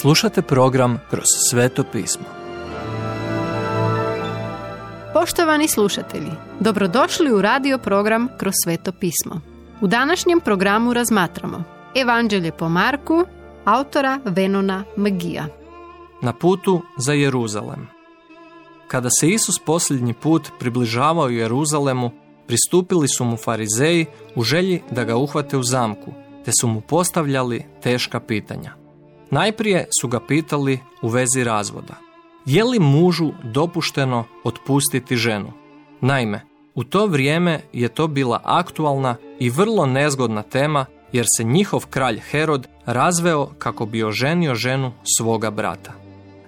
Slušate program Kroz sveto pismo. Poštovani slušatelji, dobrodošli u radio program Kroz sveto pismo. U današnjem programu razmatramo Evanđelje po Marku, autora Venona Magija. Na putu za Jeruzalem. Kada se Isus posljednji put približavao Jeruzalemu, pristupili su mu farizeji u želji da ga uhvate u zamku, te su mu postavljali teška pitanja. Najprije su ga pitali u vezi razvoda. Je li mužu dopušteno otpustiti ženu? Naime, u to vrijeme je to bila aktualna i vrlo nezgodna tema jer se njihov kralj Herod razveo kako bi oženio ženu svoga brata.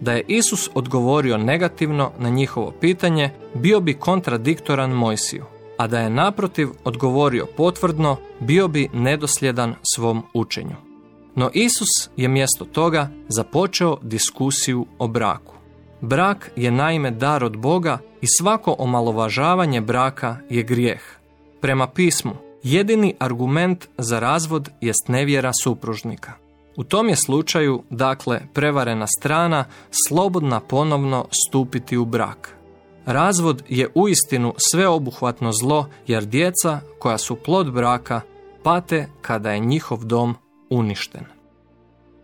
Da je Isus odgovorio negativno na njihovo pitanje, bio bi kontradiktoran Mojsiju, a da je naprotiv odgovorio potvrdno, bio bi nedosljedan svom učenju. No Isus je mjesto toga započeo diskusiju o braku. Brak je naime dar od Boga i svako omalovažavanje braka je grijeh. Prema pismu, jedini argument za razvod jest nevjera supružnika. U tom je slučaju, dakle, prevarena strana slobodna ponovno stupiti u brak. Razvod je uistinu sveobuhvatno zlo jer djeca koja su plod braka pate kada je njihov dom uništen.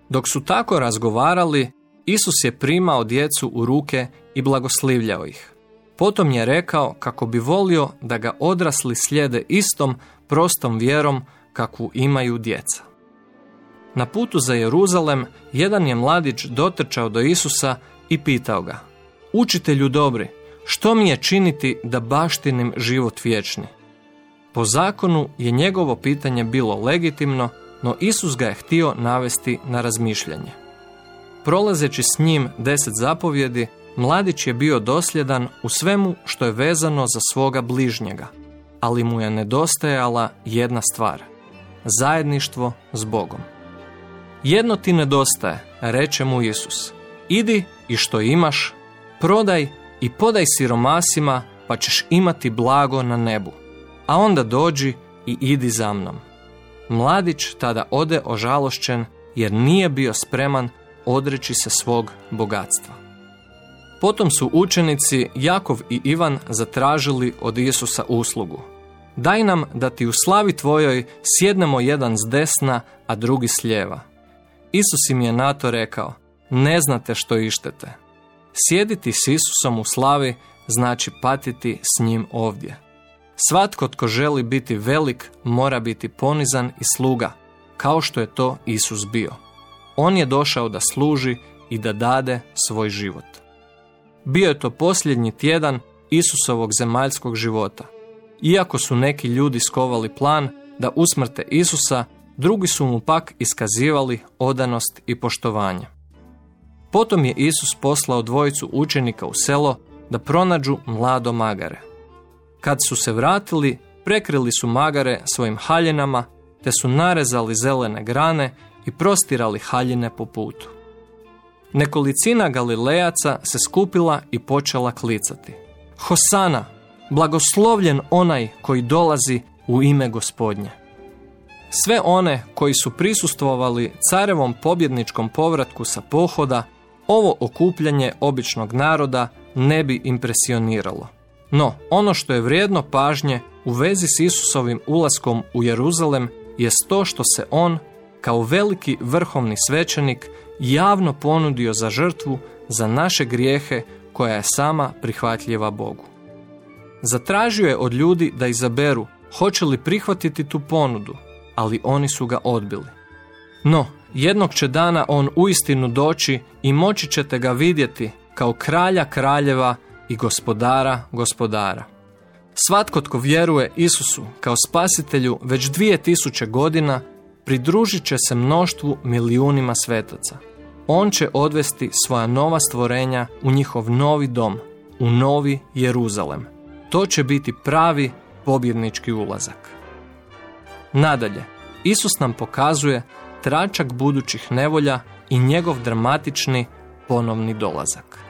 Dok su tako razgovarali, Isus je primao djecu u ruke i blagoslivljao ih. Potom je rekao kako bi volio da ga odrasli slijede istom prostom vjerom kakvu imaju djeca. Na putu za Jeruzalem jedan je mladić dotrčao do Isusa i pitao ga Učitelju dobri, što mi je činiti da baštinim život vječni? Po zakonu je njegovo pitanje bilo legitimno, no Isus ga je htio navesti na razmišljanje. Prolazeći s njim deset zapovjedi, mladić je bio dosljedan u svemu što je vezano za svoga bližnjega, ali mu je nedostajala jedna stvar, zajedništvo s Bogom. Jedno ti nedostaje, reče mu Isus, idi i što imaš, prodaj i podaj siromasima, pa ćeš imati blago na nebu, a onda dođi i idi za mnom. Mladić tada ode ožalošćen jer nije bio spreman odreći se svog bogatstva. Potom su učenici Jakov i Ivan zatražili od Isusa uslugu. Daj nam da ti u slavi tvojoj sjednemo jedan s desna, a drugi s lijeva. Isus im je na to rekao, ne znate što ištete. Sjediti s Isusom u slavi znači patiti s njim ovdje. Svatko tko želi biti velik mora biti ponizan i sluga, kao što je to Isus bio. On je došao da služi i da dade svoj život. Bio je to posljednji tjedan Isusovog zemaljskog života. Iako su neki ljudi skovali plan da usmrte Isusa, drugi su mu pak iskazivali odanost i poštovanje. Potom je Isus poslao dvojicu učenika u selo da pronađu mlado magare. Kad su se vratili, prekrili su magare svojim haljinama, te su narezali zelene grane i prostirali haljine po putu. Nekolicina Galilejaca se skupila i počela klicati. Hosana, blagoslovljen onaj koji dolazi u ime gospodnje. Sve one koji su prisustvovali carevom pobjedničkom povratku sa pohoda, ovo okupljanje običnog naroda ne bi impresioniralo. No, ono što je vrijedno pažnje u vezi s Isusovim ulaskom u Jeruzalem je to što se on, kao veliki vrhovni svećenik, javno ponudio za žrtvu za naše grijehe koja je sama prihvatljiva Bogu. Zatražio je od ljudi da izaberu hoće li prihvatiti tu ponudu, ali oni su ga odbili. No, jednog će dana on uistinu doći i moći ćete ga vidjeti kao kralja kraljeva i gospodara gospodara. Svatko tko vjeruje Isusu kao spasitelju već dvije tisuće godina pridružit će se mnoštvu milijunima svetaca. On će odvesti svoja nova stvorenja u njihov novi dom, u novi Jeruzalem. To će biti pravi pobjednički ulazak. Nadalje, Isus nam pokazuje tračak budućih nevolja i njegov dramatični ponovni dolazak.